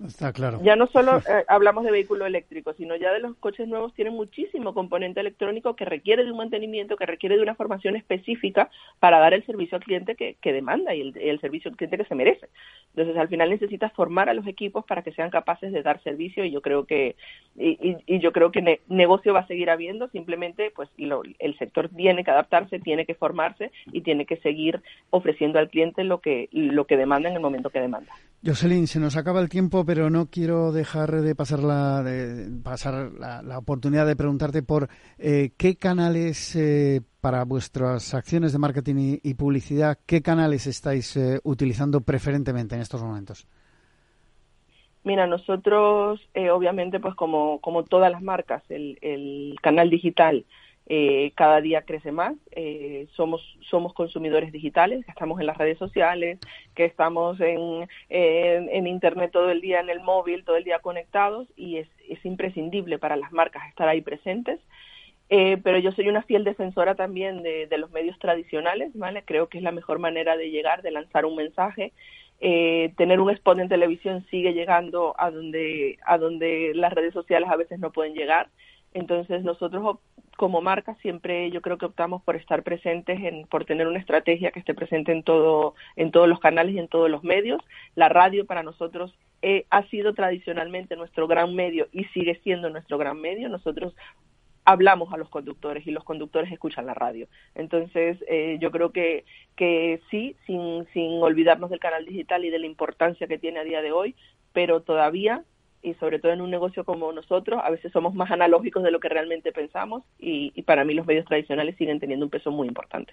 Está claro. Ya no solo eh, hablamos de vehículo eléctrico, sino ya de los coches nuevos tienen muchísimo componente electrónico que requiere de un mantenimiento, que requiere de una formación específica para dar el servicio al cliente que, que demanda y el, servicio al cliente que se merece. Entonces, al final necesitas formar a los equipos para que sean capaces de dar servicio y yo creo que y, y, yo creo que negocio va a seguir habiendo. Simplemente, pues el sector tiene que adaptarse, tiene que formarse y tiene que seguir ofreciendo al cliente lo que lo que demanda en el momento que demanda. Jocelyn, se nos acaba el tiempo, pero no quiero dejar de pasar la, de pasar la, oportunidad de preguntarte por eh, qué canales eh, para vuestras acciones de marketing y, publicidad, qué canales estáis eh, utilizando preferentemente en estos momentos. Mira, nosotros, obviamente, pues como, como todas las marcas, el, el canal digital eh, cada día crece más. Eh, somos, somos consumidores digitales, que estamos en las redes sociales, que estamos en, en, Internet todo el día, en el móvil, todo el día conectados y es, es imprescindible para las marcas estar ahí presentes. Eh, pero yo soy una fiel defensora también de, de, los medios tradicionales, ¿vale? Creo que es la mejor manera de llegar, de lanzar un mensaje. Eh, tener un spot en televisión sigue llegando a donde, a donde las redes sociales a veces no pueden llegar. Entonces nosotros como marca siempre yo creo que optamos por estar presentes en, por tener una estrategia que esté presente en todo, en todos los canales y en todos los medios. La radio para nosotros eh, ha sido tradicionalmente nuestro gran medio y sigue siendo nuestro gran medio. Nosotros hablamos a los conductores y los conductores escuchan la radio. Entonces, eh, yo creo que, que sí, sin, sin olvidarnos del canal digital y de la importancia que tiene a día de hoy, pero todavía y sobre todo en un negocio como nosotros, a veces somos más analógicos de lo que realmente pensamos y, y para mí los medios tradicionales siguen teniendo un peso muy importante.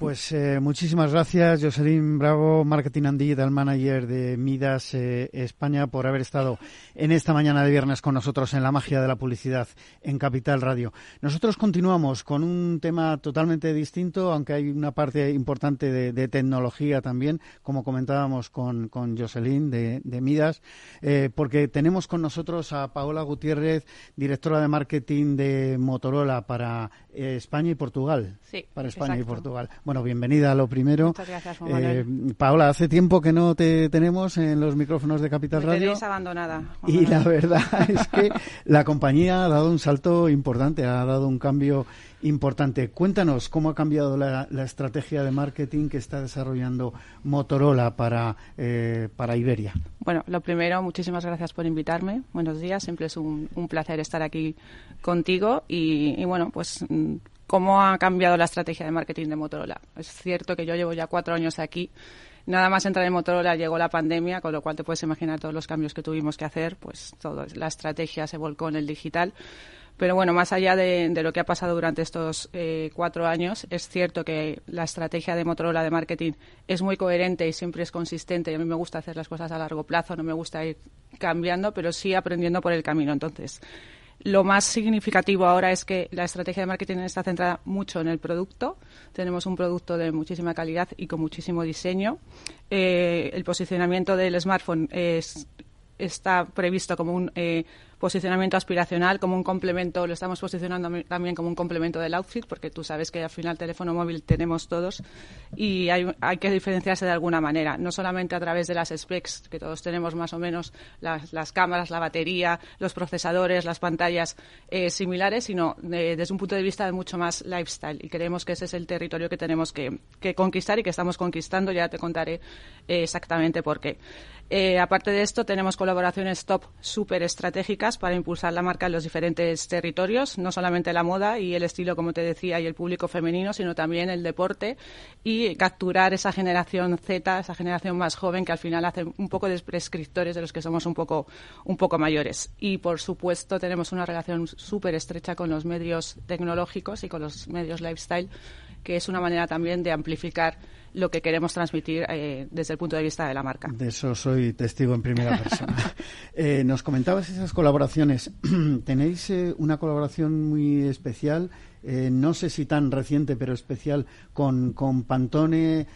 Pues eh, muchísimas gracias, Jocelyn Bravo, Marketing and Digital Manager de Midas eh, España, por haber estado en esta mañana de viernes con nosotros en la magia de la publicidad en Capital Radio. Nosotros continuamos con un tema totalmente distinto, aunque hay una parte importante de, tecnología también, como comentábamos con, con Jocelyn de, Midas, eh, porque tenemos con nosotros a Paola Gutiérrez, directora de marketing de Motorola para España y Portugal. Sí, para España y Portugal. Bueno, bienvenida a lo primero. Muchas gracias, Juan eh, Paola, hace tiempo que no te tenemos en los micrófonos de Capital Me Radio. abandonada. y la verdad es que la compañía ha dado un salto importante, ha dado un cambio importante. Cuéntanos cómo ha cambiado la, estrategia de marketing que está desarrollando Motorola para, eh, para Iberia. Bueno, lo primero, muchísimas gracias por invitarme. Buenos días, siempre es un, placer estar aquí contigo y, bueno, pues cómo ha cambiado la estrategia de marketing de Motorola. Es cierto que yo llevo ya cuatro años aquí. Nada más entrar en Motorola llegó la pandemia, con lo cual te puedes imaginar todos los cambios que tuvimos que hacer, pues todo, la estrategia se volcó en el digital. Pero bueno, más allá de, lo que ha pasado durante estos eh, cuatro años, es cierto que la estrategia de Motorola de marketing es muy coherente y siempre es consistente. A mí me gusta hacer las cosas a largo plazo, no me gusta ir cambiando, pero sí aprendiendo por el camino. Entonces, lo más significativo ahora es que la estrategia de marketing está centrada mucho en el producto. Tenemos un producto de muchísima calidad y con muchísimo diseño. Eh, el posicionamiento del smartphone es, está previsto como un eh, posicionamiento aspiracional como un complemento, lo estamos posicionando también como un complemento del outfit, porque tú sabes que al final teléfono móvil tenemos todos y hay, hay que diferenciarse de alguna manera, no solamente a través de las specs, que todos tenemos más o menos las, cámaras, la batería, los procesadores, las pantallas eh, similares, sino desde un punto de vista de mucho más lifestyle. Y creemos que ese es el territorio que tenemos que, conquistar y que estamos conquistando. Ya te contaré eh, exactamente por qué. Eh, aparte de esto, tenemos colaboraciones top súper estratégicas para impulsar la marca en los diferentes territorios, no solamente la moda y el estilo, como te decía, y el público femenino, sino también el deporte y capturar esa generación Z, esa generación más joven que al final hace un poco de prescriptores de los que somos un poco, un poco mayores. Y, por supuesto, tenemos una relación súper estrecha con los medios tecnológicos y con los medios lifestyle, que es una manera también de amplificar lo que queremos transmitir eh, desde el punto de vista de la marca. De eso soy testigo en primera persona. Eh, nos comentabas esas colaboraciones. Tenéis eh, una colaboración muy especial. no sé si tan reciente, pero especial con, con Pantone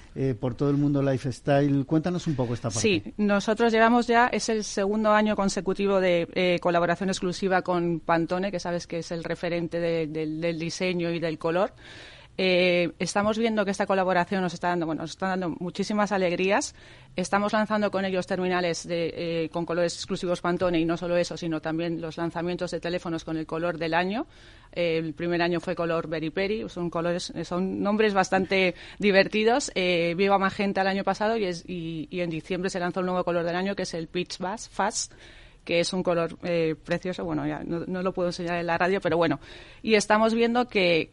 por todo el mundo lifestyle. Cuéntanos un poco esta parte. Sí, nosotros llevamos ya, es el segundo año consecutivo de colaboración exclusiva con Pantone, que sabes que es el referente del diseño y del color. Eh, estamos viendo que esta colaboración nos está dando, bueno, nos está dando muchísimas alegrías. Estamos lanzando con ellos terminales de, eh, con colores exclusivos Pantone y no solo eso, sino también los lanzamientos de teléfonos con el color del año. Eh, el primer año fue color Berry Peri, son colores, son nombres bastante divertidos. Viva Magenta el año pasado y, es, y, en diciembre se lanzó el nuevo color del año que es el Peach Bass Fast que es un color precioso. Bueno, ya no, lo puedo enseñar en la radio, pero bueno. Y estamos viendo que,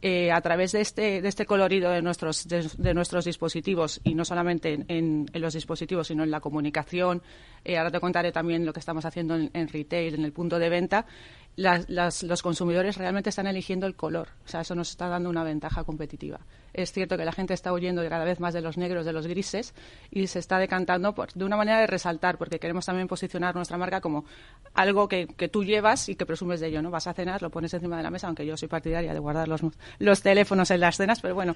eh, a través de este, de este colorido de nuestros, de, nuestros dispositivos y no solamente en, los dispositivos, sino en la comunicación. Eh, ahora te contaré también lo que estamos haciendo en, retail, en el punto de venta. los consumidores realmente están eligiendo el color. O sea, eso nos está dando una ventaja competitiva. Es cierto que la gente está huyendo cada vez más de los negros, de los grises, y se está decantando por, de una manera de resaltar, porque queremos también posicionar nuestra marca como algo que, que, tú llevas y que presumes de ello, ¿no? Vas a cenar, lo pones encima de la mesa, aunque yo soy partidaria de guardar los, los teléfonos en las cenas, pero bueno,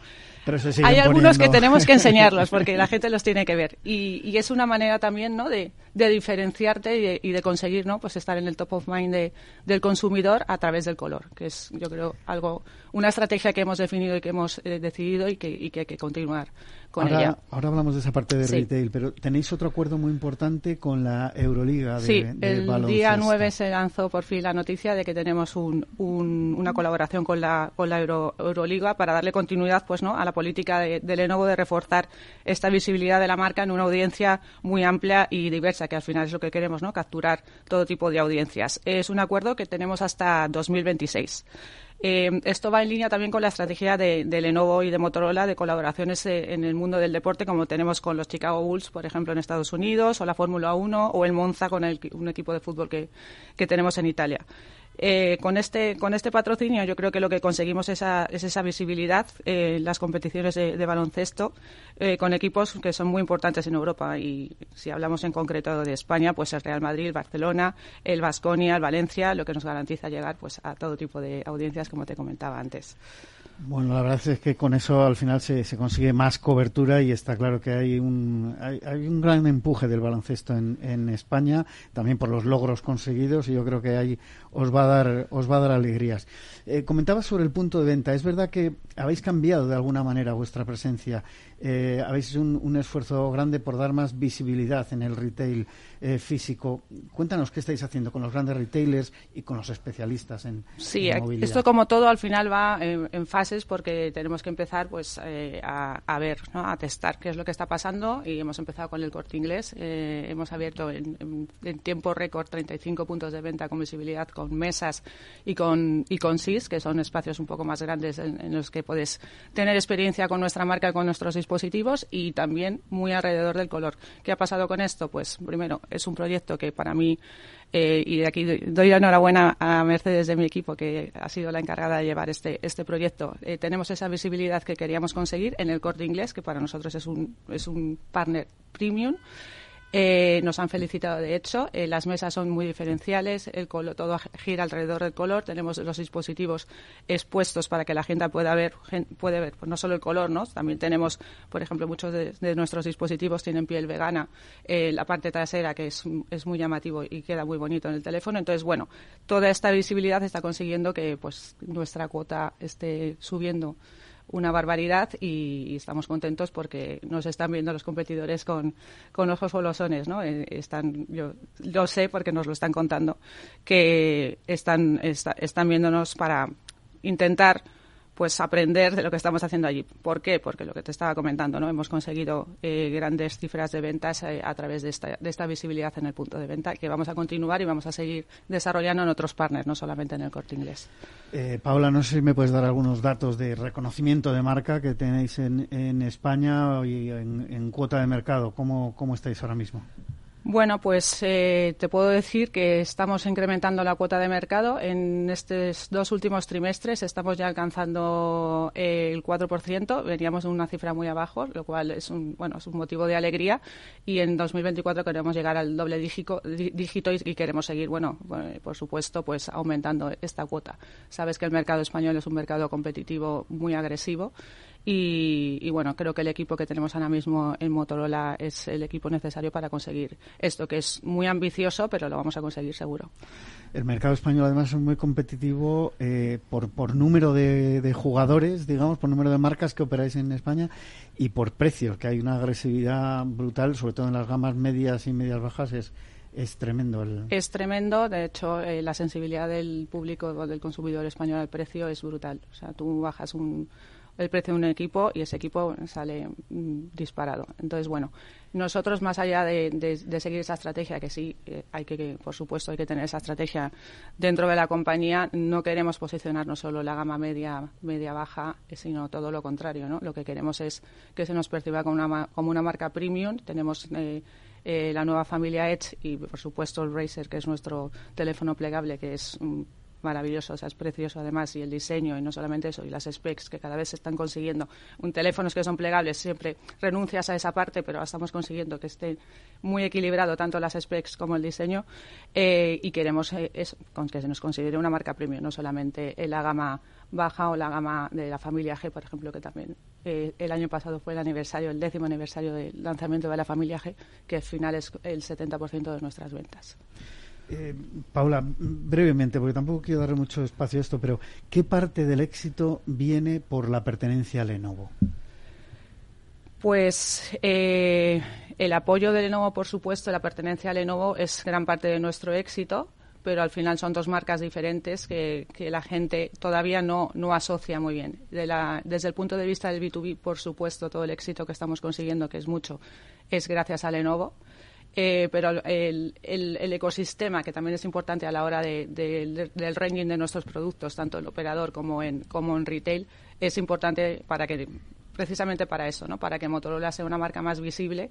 hay algunos que tenemos que enseñarlos, porque la gente los tiene que ver. Y, y es una manera también, ¿no?, de, de diferenciarte y de, conseguir, ¿no?, pues estar en el top of mind de, del consumidor a través del color, que es, yo creo, algo, una estrategia que hemos definido y que hemos eh, decidido y que, y que hay que continuar con ahora, ella. Ahora hablamos de esa parte de retail, pero tenéis otro acuerdo muy importante con la Euroliga de, sí, el día 9 se lanzó por fin la noticia de que tenemos un, una colaboración con la, con la Euroliga para darle continuidad pues, ¿no? a la política de, de Lenovo de reforzar esta visibilidad de la marca en una audiencia muy amplia y diversa, que al final es lo que queremos, ¿no? capturar todo tipo de audiencias. Es un acuerdo que tenemos hasta 2026. Eh, esto va en línea también con la estrategia de, Lenovo y de Motorola de colaboraciones eh, en el mundo del deporte, como tenemos con los Chicago Bulls, por ejemplo, en Estados Unidos, o la Fórmula 1, o el Monza con un equipo de fútbol que tenemos en Italia. Eh, con, este, con este patrocinio yo creo que lo que conseguimos es esa visibilidad en las competiciones de, baloncesto eh, con equipos que son muy importantes en Europa y si hablamos en concreto de España, pues el Real Madrid, el Barcelona, el Vasconia, el Valencia, lo que nos garantiza llegar pues a todo tipo de audiencias como te comentaba antes. Bueno, la verdad es que con eso al final se, se consigue más cobertura y está claro que hay un, hay, hay un gran empuje del baloncesto en, en, España, también por los logros conseguidos y yo creo que ahí os va a dar, os va a dar alegrías. Eh, comentaba sobre el punto de venta. Es verdad que habéis cambiado de alguna manera vuestra presencia. Eh, habéis hecho un, un, esfuerzo grande por dar más visibilidad en el retail eh, físico. Cuéntanos qué estáis haciendo con los grandes retailers y con los especialistas en, sí, en movilidad. esto como todo al final va en, en fases porque tenemos que empezar pues eh, a, a, ver, ¿no? a testar qué es lo que está pasando y hemos empezado con el corte inglés. Eh, hemos abierto en, en, en, tiempo récord 35 puntos de venta con visibilidad, con mesas y con, y con SIS, que son espacios un poco más grandes en, los que puedes tener experiencia con nuestra marca, con nuestros dispositivos y también muy alrededor del color. ¿Qué ha pasado con esto? Pues primero, es un proyecto que para mí, eh, y de aquí doy la enhorabuena a Mercedes de mi equipo, que ha sido la encargada de llevar este, este proyecto. Eh, tenemos esa visibilidad que queríamos conseguir en el corte inglés, que para nosotros es un, es un partner premium. Eh, nos han felicitado, de hecho. Eh, las mesas son muy diferenciales, el color, todo gira alrededor del color. Tenemos los dispositivos expuestos para que la gente pueda ver, puede ver pues no solo el color, ¿no? También tenemos, por ejemplo, muchos de, nuestros dispositivos tienen piel vegana. Eh, la parte trasera, que es, es, muy llamativo y queda muy bonito en el teléfono. Entonces, bueno, toda esta visibilidad está consiguiendo que pues nuestra cuota esté subiendo una barbaridad y, estamos contentos porque nos están viendo los competidores con, con ojos golosones, ¿no? Eh, están, yo lo sé porque nos lo están contando, que están, está, están viéndonos para intentar pues aprender de lo que estamos haciendo allí. ¿Por qué? Porque lo que te estaba comentando, ¿no? Hemos conseguido eh, grandes cifras de ventas eh, a través de esta, de esta, visibilidad en el punto de venta que vamos a continuar y vamos a seguir desarrollando en otros partners, no solamente en el corte inglés. Eh, Paula, no sé si me puedes dar algunos datos de reconocimiento de marca que tenéis en, en España y en, en, cuota de mercado. ¿Cómo, cómo estáis ahora mismo? Bueno, pues eh, te puedo decir que estamos incrementando la cuota de mercado. En estos dos últimos trimestres estamos ya alcanzando eh, el 4%. Veníamos de una cifra muy abajo, lo cual es un, bueno, es un motivo de alegría. Y en 2024 queremos llegar al doble dígito, dígito y, y, queremos seguir, bueno, por supuesto, pues aumentando esta cuota. Sabes que el mercado español es un mercado competitivo muy agresivo. Y, y, bueno, creo que el equipo que tenemos ahora mismo en Motorola es el equipo necesario para conseguir esto, que es muy ambicioso, pero lo vamos a conseguir seguro. El mercado español además es muy competitivo eh, por, por número de, de, jugadores, digamos, por número de marcas que operáis en España y por precios, que hay una agresividad brutal, sobre todo en las gamas medias y medias bajas, es, es tremendo. El... Es tremendo, de hecho, eh, la sensibilidad del público o del consumidor español al precio es brutal. O sea, tú bajas un el precio de un equipo y ese equipo sale mm, disparado. Entonces, bueno, nosotros más allá de, seguir esa estrategia, que sí, eh, hay que, por supuesto, hay que tener esa estrategia dentro de la compañía, no queremos posicionarnos solo la gama media, media baja, sino todo lo contrario, ¿no? Lo que queremos es que se nos perciba como una, como una marca premium. Tenemos eh, eh, la nueva familia Edge y, por supuesto, el Razer, que es nuestro teléfono plegable, que es maravilloso, o sea, es precioso además, y el diseño, y no solamente eso, y las specs que cada vez se están consiguiendo. Un teléfonos que son plegables, siempre renuncias a esa parte, pero estamos consiguiendo que esté muy equilibrado tanto las specs como el diseño, eh, y queremos eh, eso, con que se nos considere una marca premium, no solamente en la gama baja o la gama de la familia G, por ejemplo, que también eh, el año pasado fue el aniversario, el décimo aniversario del lanzamiento de la familia G, que al final es el 70% de nuestras ventas. Eh, Paula, brevemente, porque tampoco quiero darle mucho espacio a esto, pero ¿qué parte del éxito viene por la pertenencia a Lenovo? Pues eh, el apoyo de Lenovo, por supuesto, la pertenencia a Lenovo es gran parte de nuestro éxito, pero al final son dos marcas diferentes que, que la gente todavía no, no asocia muy bien. Desde el punto de vista del B2B, por supuesto, todo el éxito que estamos consiguiendo, que es mucho, es gracias a Lenovo eh, pero el, el, el, ecosistema, que también es importante a la hora de, de, del ranking de nuestros productos, tanto en operador como en, como en retail, es importante para que precisamente para eso, ¿no? para que Motorola sea una marca más visible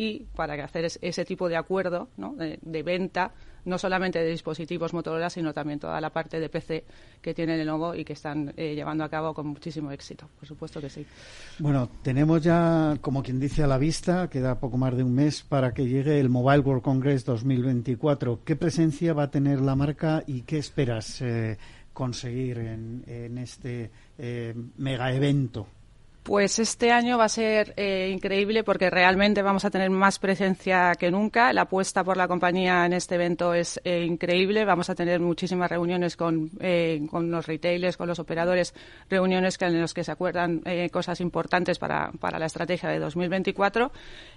y para hacer ese tipo de acuerdo de, venta, no solamente de dispositivos Motorola, sino también toda la parte de PC que tiene Lenovo y que están eh, llevando a cabo con muchísimo éxito. Por supuesto que sí. Bueno, tenemos ya, como quien dice, a la vista, queda poco más de un mes para que llegue el Mobile World Congress 2024. ¿Qué presencia va a tener la marca y qué esperas eh, conseguir en, en, este mega evento? Pues este año va a ser eh, increíble porque realmente vamos a tener más presencia que nunca. La apuesta por la compañía en este evento es eh, increíble. Vamos a tener muchísimas reuniones con, eh, con, los retailers, con los operadores, reuniones en las que se acuerdan cosas importantes para, para, la estrategia de 2024.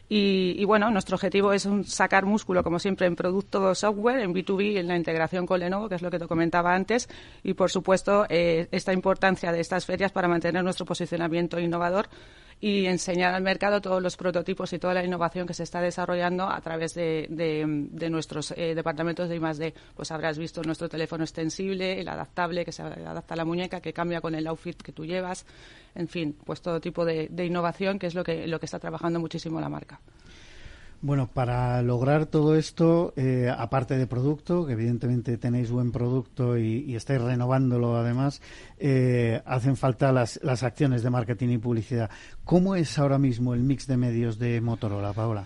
Y, y, bueno, nuestro objetivo es sacar músculo, como siempre, en producto software, en B2B, en la integración con Lenovo, que es lo que te comentaba antes. Y, por supuesto, esta importancia de estas ferias para mantener nuestro posicionamiento innovador y enseñar al mercado todos los prototipos y toda la innovación que se está desarrollando a través de, nuestros eh, departamentos de I+.D. Pues habrás visto nuestro teléfono extensible, el adaptable que se adapta a la muñeca, que cambia con el outfit que tú llevas, en fin, pues todo tipo de, innovación que es lo que, lo que está trabajando muchísimo la marca. Bueno, para lograr todo esto, eh, aparte de producto, que evidentemente tenéis buen producto y, estáis renovándolo además, eh, hacen falta las, las acciones de marketing y publicidad. ¿Cómo es ahora mismo el mix de medios de Motorola, Paola?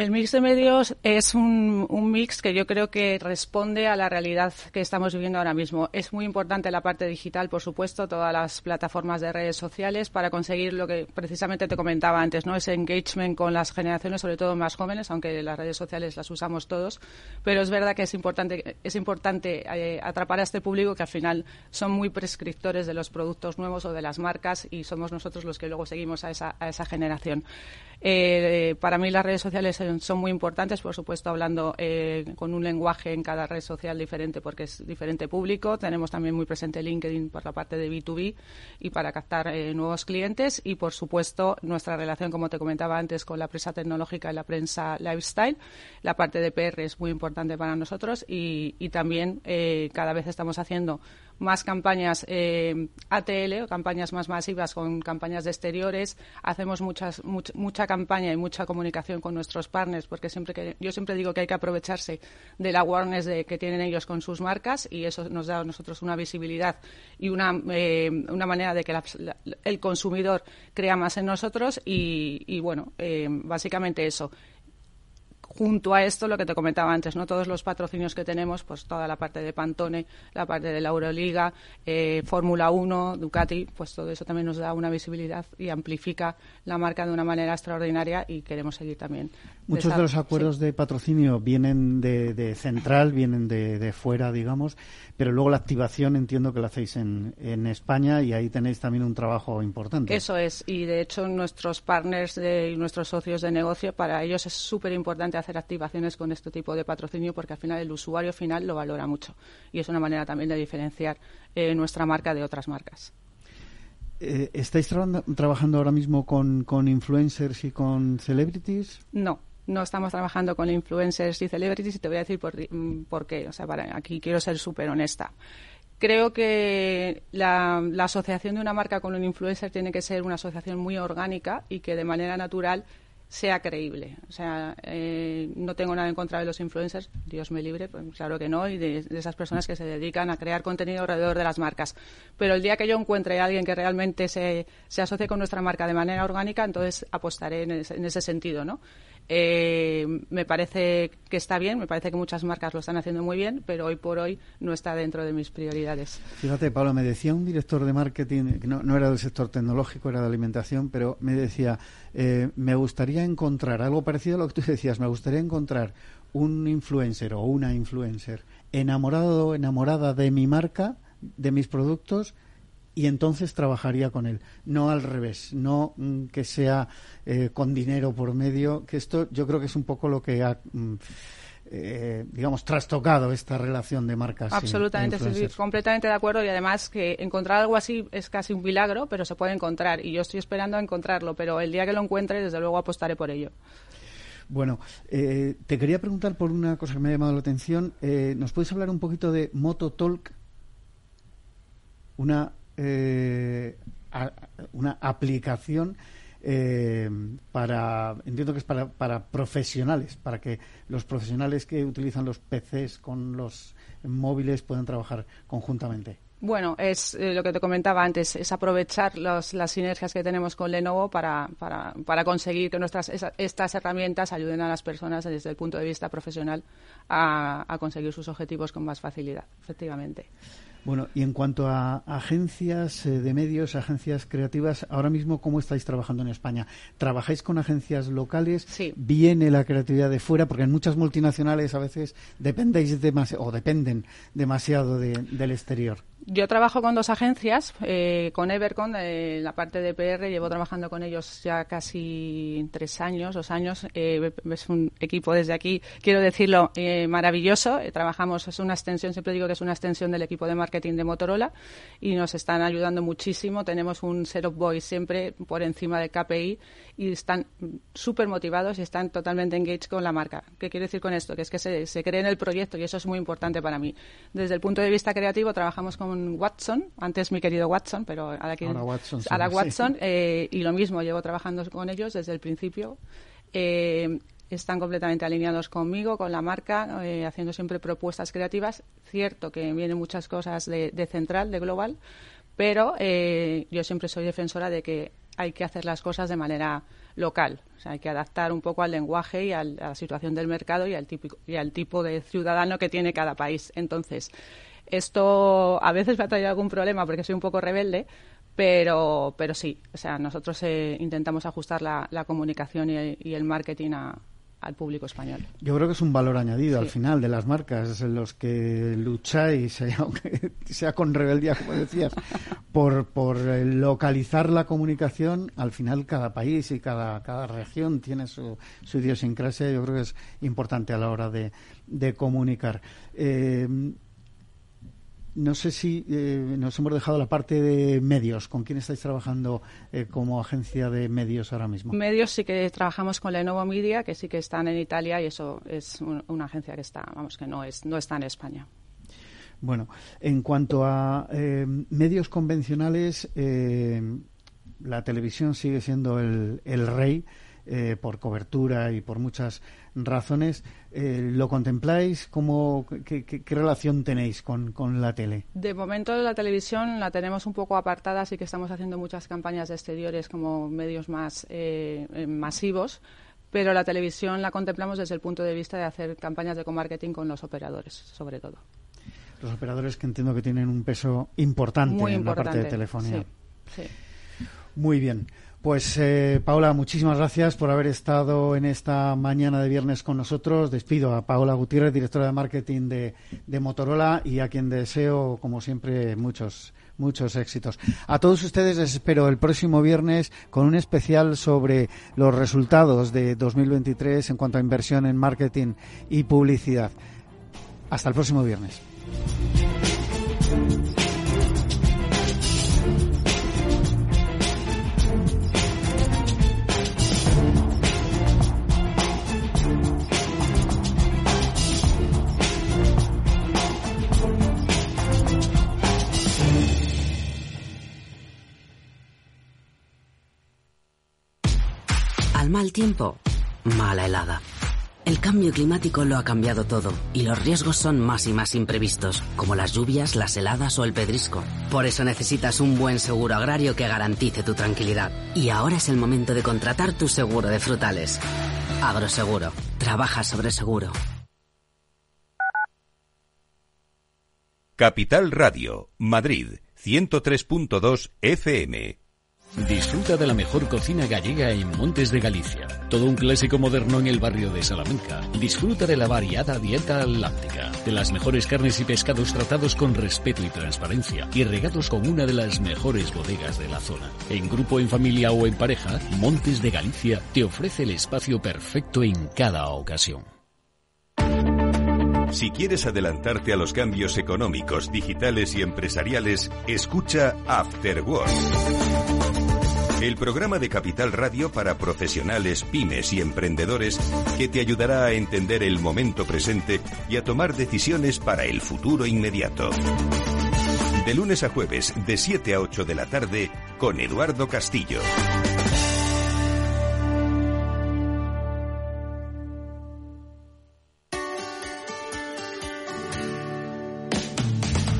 El mix de medios es un, mix que yo creo que responde a la realidad que estamos viviendo ahora mismo. Es muy importante la parte digital, por supuesto, todas las plataformas de redes sociales para conseguir lo que precisamente te comentaba antes, ¿no? Ese engagement con las generaciones, sobre todo más jóvenes, aunque las redes sociales las usamos todos. Pero es verdad que es importante, es importante eh, atrapar a este público que al final son muy prescriptores de los productos nuevos o de las marcas y somos nosotros los que luego seguimos a esa, a esa generación. Eh, para mí las redes sociales son muy importantes, por supuesto, hablando eh, con un lenguaje en cada red social diferente porque es diferente público. Tenemos también muy presente LinkedIn por la parte de B2B y para captar eh, nuevos clientes y, por supuesto, nuestra relación, como te comentaba antes, con la prensa tecnológica y la prensa lifestyle. La parte de PR es muy importante para nosotros y, y también cada vez estamos haciendo más campañas eh, ATL campañas más masivas con campañas de exteriores. Hacemos muchas, mucha campaña y mucha comunicación con nuestros partners porque siempre que, yo siempre digo que hay que aprovecharse de la awareness de, que tienen ellos con sus marcas y eso nos da a nosotros una visibilidad y una, eh, una manera de que el consumidor crea más en nosotros y, bueno, eh, básicamente eso junto a esto, lo que te comentaba antes, ¿no? Todos los patrocinios que tenemos, pues toda la parte de Pantone, la parte de la Euroliga, eh, Fórmula 1, Ducati, pues todo eso también nos da una visibilidad y amplifica la marca de una manera extraordinaria y queremos seguir también. Muchos de, los acuerdos de patrocinio vienen de, central, vienen de, fuera, digamos, pero luego la activación entiendo que la hacéis en, en España y ahí tenéis también un trabajo importante. Eso es, y de hecho nuestros partners y nuestros socios de negocio, para ellos es súper importante hacer activaciones con este tipo de patrocinio porque al final el usuario final lo valora mucho y es una manera también de diferenciar eh, nuestra marca de otras marcas. Eh, ¿Estáis trabajando ahora mismo con, con influencers y con celebrities? No, no estamos trabajando con influencers y celebrities y te voy a decir por, mm, por qué. O sea, para, aquí quiero ser súper honesta. Creo que la, asociación de una marca con un influencer tiene que ser una asociación muy orgánica y que de manera natural sea creíble. O sea, eh, no tengo nada en contra de los influencers, Dios me libre, pues claro que no, y de, esas personas que se dedican a crear contenido alrededor de las marcas. Pero el día que yo encuentre a alguien que realmente se, se asocie con nuestra marca de manera orgánica, entonces apostaré en en ese sentido, ¿no? Eh, me parece que está bien, me parece que muchas marcas lo están haciendo muy bien, pero hoy por hoy no está dentro de mis prioridades. Fíjate, Pablo, me decía un director de marketing, que no, era del sector tecnológico, era de alimentación, pero me decía, eh, me gustaría encontrar algo parecido a lo que tú decías, me gustaría encontrar un influencer o una influencer enamorado enamorada de mi marca, de mis productos, y entonces trabajaría con él. No al revés, no mm, que sea eh, con dinero por medio, que esto yo creo que es un poco lo que ha. Mm, eh, digamos, trastocado esta relación de marcas. Absolutamente, estoy completamente de acuerdo y además que encontrar algo así es casi un milagro, pero se puede encontrar y yo estoy esperando a encontrarlo, pero el día que lo encuentre, desde luego apostaré por ello. Bueno, eh, te quería preguntar por una cosa que me ha llamado la atención. ¿Nos puedes hablar un poquito de Mototalk? Una eh, una aplicación eh, para, entiendo que es para, para profesionales, para que los profesionales que utilizan los PCs con los móviles puedan trabajar conjuntamente. Bueno, es eh, lo que te comentaba antes, es aprovechar las sinergias que tenemos con Lenovo para, para, para conseguir que nuestras estas herramientas ayuden a las personas desde el punto de vista profesional a, a conseguir sus objetivos con más facilidad, efectivamente. Bueno, y en cuanto a agencias eh, de medios, agencias creativas, ahora mismo, ¿cómo estáis trabajando en España? ¿Trabajáis con agencias locales? Sí. ¿Viene la creatividad de fuera? Porque en muchas multinacionales a veces dependéis demasiado, o dependen demasiado del exterior. Yo trabajo con dos agencias, eh, con Evercon, eh, la parte de PR, llevo trabajando con ellos ya casi tres años, dos años. Eh, es un equipo desde aquí, quiero decirlo, eh, maravilloso. trabajamos, es una extensión, siempre digo que es una extensión del equipo de marketing de Motorola y nos están ayudando muchísimo. Tenemos un set of boys siempre por encima del KPI y están súper motivados y están totalmente engaged con la marca. ¿Qué quiero decir con esto? Que es que se, se cree en el proyecto y eso es muy importante para mí. Desde el punto de vista creativo, trabajamos con Watson, antes mi querido Watson, pero ahora, que, Watson, eh, y lo mismo, llevo trabajando con ellos desde el principio. Eh, están completamente alineados conmigo, con la marca, eh, haciendo siempre propuestas creativas. Cierto que vienen muchas cosas de, central, de global, pero yo siempre soy defensora de que hay que hacer las cosas de manera local. O sea, hay que adaptar un poco al lenguaje y a la situación del mercado y al, típico, y al tipo de ciudadano que tiene cada país. Entonces, esto a veces me ha traído algún problema porque soy un poco rebelde, pero, pero sí, o sea, nosotros eh, intentamos ajustar la, comunicación y, el marketing al público español. Yo creo que es un valor añadido al final de las marcas, en los que lucháis, aunque sea con rebeldía, como decías, por, por localizar la comunicación. Al final, cada país y cada, cada región tiene su, su idiosincrasia. Yo creo que es importante a la hora de, de comunicar. Eh, no sé si eh, nos hemos dejado la parte de medios. ¿Con quién estáis trabajando eh, como agencia de medios ahora mismo? Medios sí que trabajamos con Lenovo Media, que sí que están en Italia y eso es una agencia que está, vamos, que no es no está en España. Bueno, en cuanto a eh, medios convencionales, la televisión sigue siendo el, el rey. por cobertura y por muchas razones. Eh, ¿Lo contempláis? ¿Cómo, qué, relación tenéis con, la tele? De momento la televisión la tenemos un poco apartada, así que estamos haciendo muchas campañas de exteriores como medios más eh, eh, masivos, pero la televisión la contemplamos desde el punto de vista de hacer campañas de co-marketing con los operadores, sobre todo. Los operadores que entiendo que tienen un peso importante, en la parte de telefonía. sí. Muy bien. Pues eh, Paula, muchísimas gracias por haber estado en esta mañana de viernes con nosotros. Despido a Paula Gutiérrez, directora de marketing de, de Motorola, y a quien deseo, como siempre, muchos muchos éxitos. A todos ustedes les espero el próximo viernes con un especial sobre los resultados de 2023 en cuanto a inversión en marketing y publicidad. Hasta el próximo viernes. Mal tiempo, mala helada. El cambio climático lo ha cambiado todo y los riesgos son más y más imprevistos, como las lluvias, las heladas o el pedrisco. Por eso necesitas un buen seguro agrario que garantice tu tranquilidad. Y ahora es el momento de contratar tu seguro de frutales. Agroseguro. Trabaja sobre seguro. Capital Radio, Madrid, 103.2 FM. Disfruta de la mejor cocina gallega en Montes de Galicia. Todo un clásico moderno en el barrio de Salamanca. Disfruta de la variada dieta atlántica, de las mejores carnes y pescados tratados con respeto y transparencia y regados con una de las mejores bodegas de la zona. En grupo, en familia o en pareja, Montes de Galicia te ofrece el espacio perfecto en cada ocasión. Si quieres adelantarte a los cambios económicos, digitales y empresariales, escucha After Work el programa de Capital Radio para profesionales, pymes y emprendedores que te ayudará a entender el momento presente y a tomar decisiones para el futuro inmediato. De lunes a jueves, de 7 a 8 de la tarde, con Eduardo Castillo.